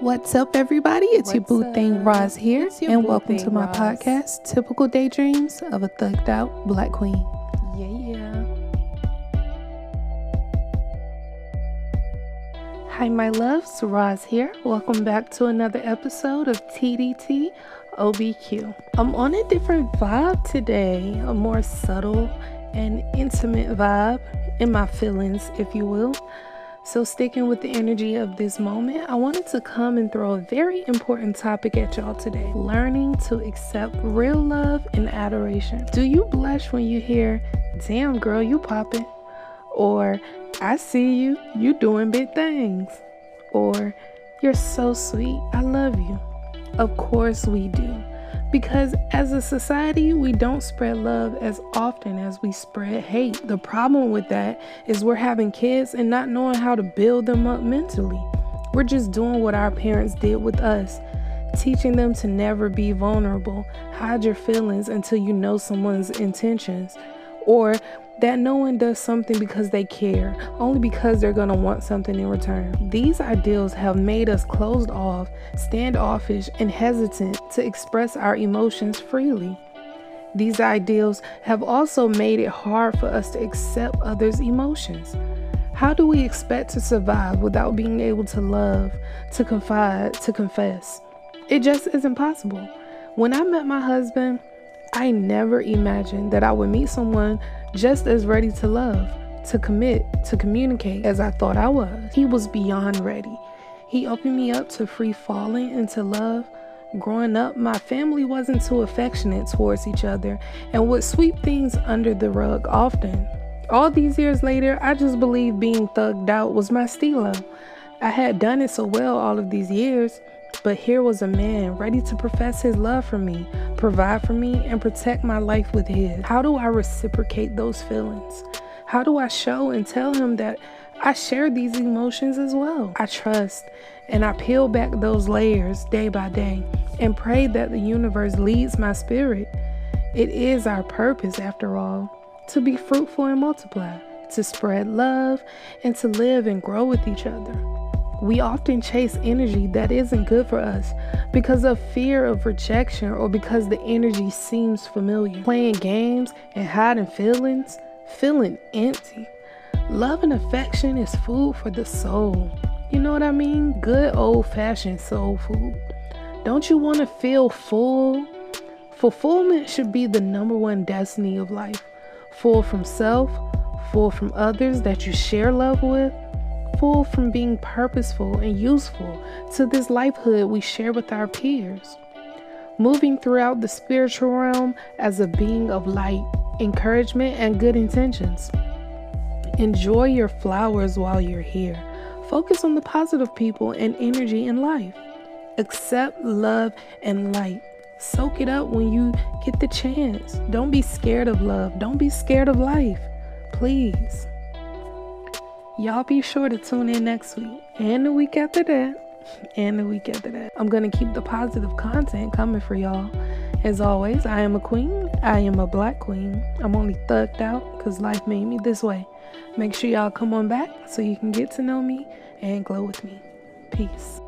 What's up, everybody? It's your boo thing Roz here, and welcome to my Roz. podcast, Typical Daydreams of a Thugged Out Black Queen. Yeah. Hi, my loves, Roz here. Welcome back to another episode of TDT OBQ. I'm on a different vibe today, a more subtle and intimate vibe in my feelings, if you will. So, sticking with the energy of this moment, I wanted to come and throw a very important topic at y'all today learning to accept real love and adoration. Do you blush when you hear, damn girl, you poppin'? Or, I see you, you doing big things? Or, you're so sweet, I love you. Of course we do. Because as a society, we don't spread love as often as we spread hate. The problem with that is we're having kids and not knowing how to build them up mentally. We're just doing what our parents did with us, teaching them to never be vulnerable, hide your feelings until you know someone's intentions, or that no one does something because they care, only because they're gonna want something in return. These ideals have made us closed off, standoffish, and hesitant to express our emotions freely. These ideals have also made it hard for us to accept others' emotions. How do we expect to survive without being able to love, to confide, to confess? It just isn't possible. When I met my husband, I never imagined that I would meet someone just as ready to love, to commit, to communicate as I thought I was. He was beyond ready. He opened me up to free falling into love. Growing up, my family wasn't too affectionate towards each other and would sweep things under the rug often. All these years later, I just believe being thugged out was my stilo. I had done it so well all of these years, but here was a man ready to profess his love for me, provide for me, and protect my life with his. How do I reciprocate those feelings? How do I show and tell him that I share these emotions as well? I trust and I peel back those layers day by day and pray that the universe leads my spirit. It is our purpose, after all, to be fruitful and multiply, to spread love, and to live and grow with each other. We often chase energy that isn't good for us because of fear of rejection or because the energy seems familiar. Playing games and hiding feelings, feeling empty. Love and affection is food for the soul. You know what I mean? Good old fashioned soul food. Don't you want to feel full? Fulfillment should be the number one destiny of life. Full from self, full from others that you share love with, full from being purposeful and useful to this lifehood we share with our peers. Moving throughout the spiritual realm as a being of light, encouragement, and good intentions. Enjoy your flowers while you're here. Focus on the positive people and energy in life. Accept love and light. Soak it up when you get the chance. Don't be scared of love. Don't be scared of life. Please. Y'all be sure to tune in next week and the week after that. And the week after that. I'm going to keep the positive content coming for y'all. As always, I am a queen. I am a black queen. I'm only thugged out because life made me this way. Make sure y'all come on back so you can get to know me and glow with me. Peace.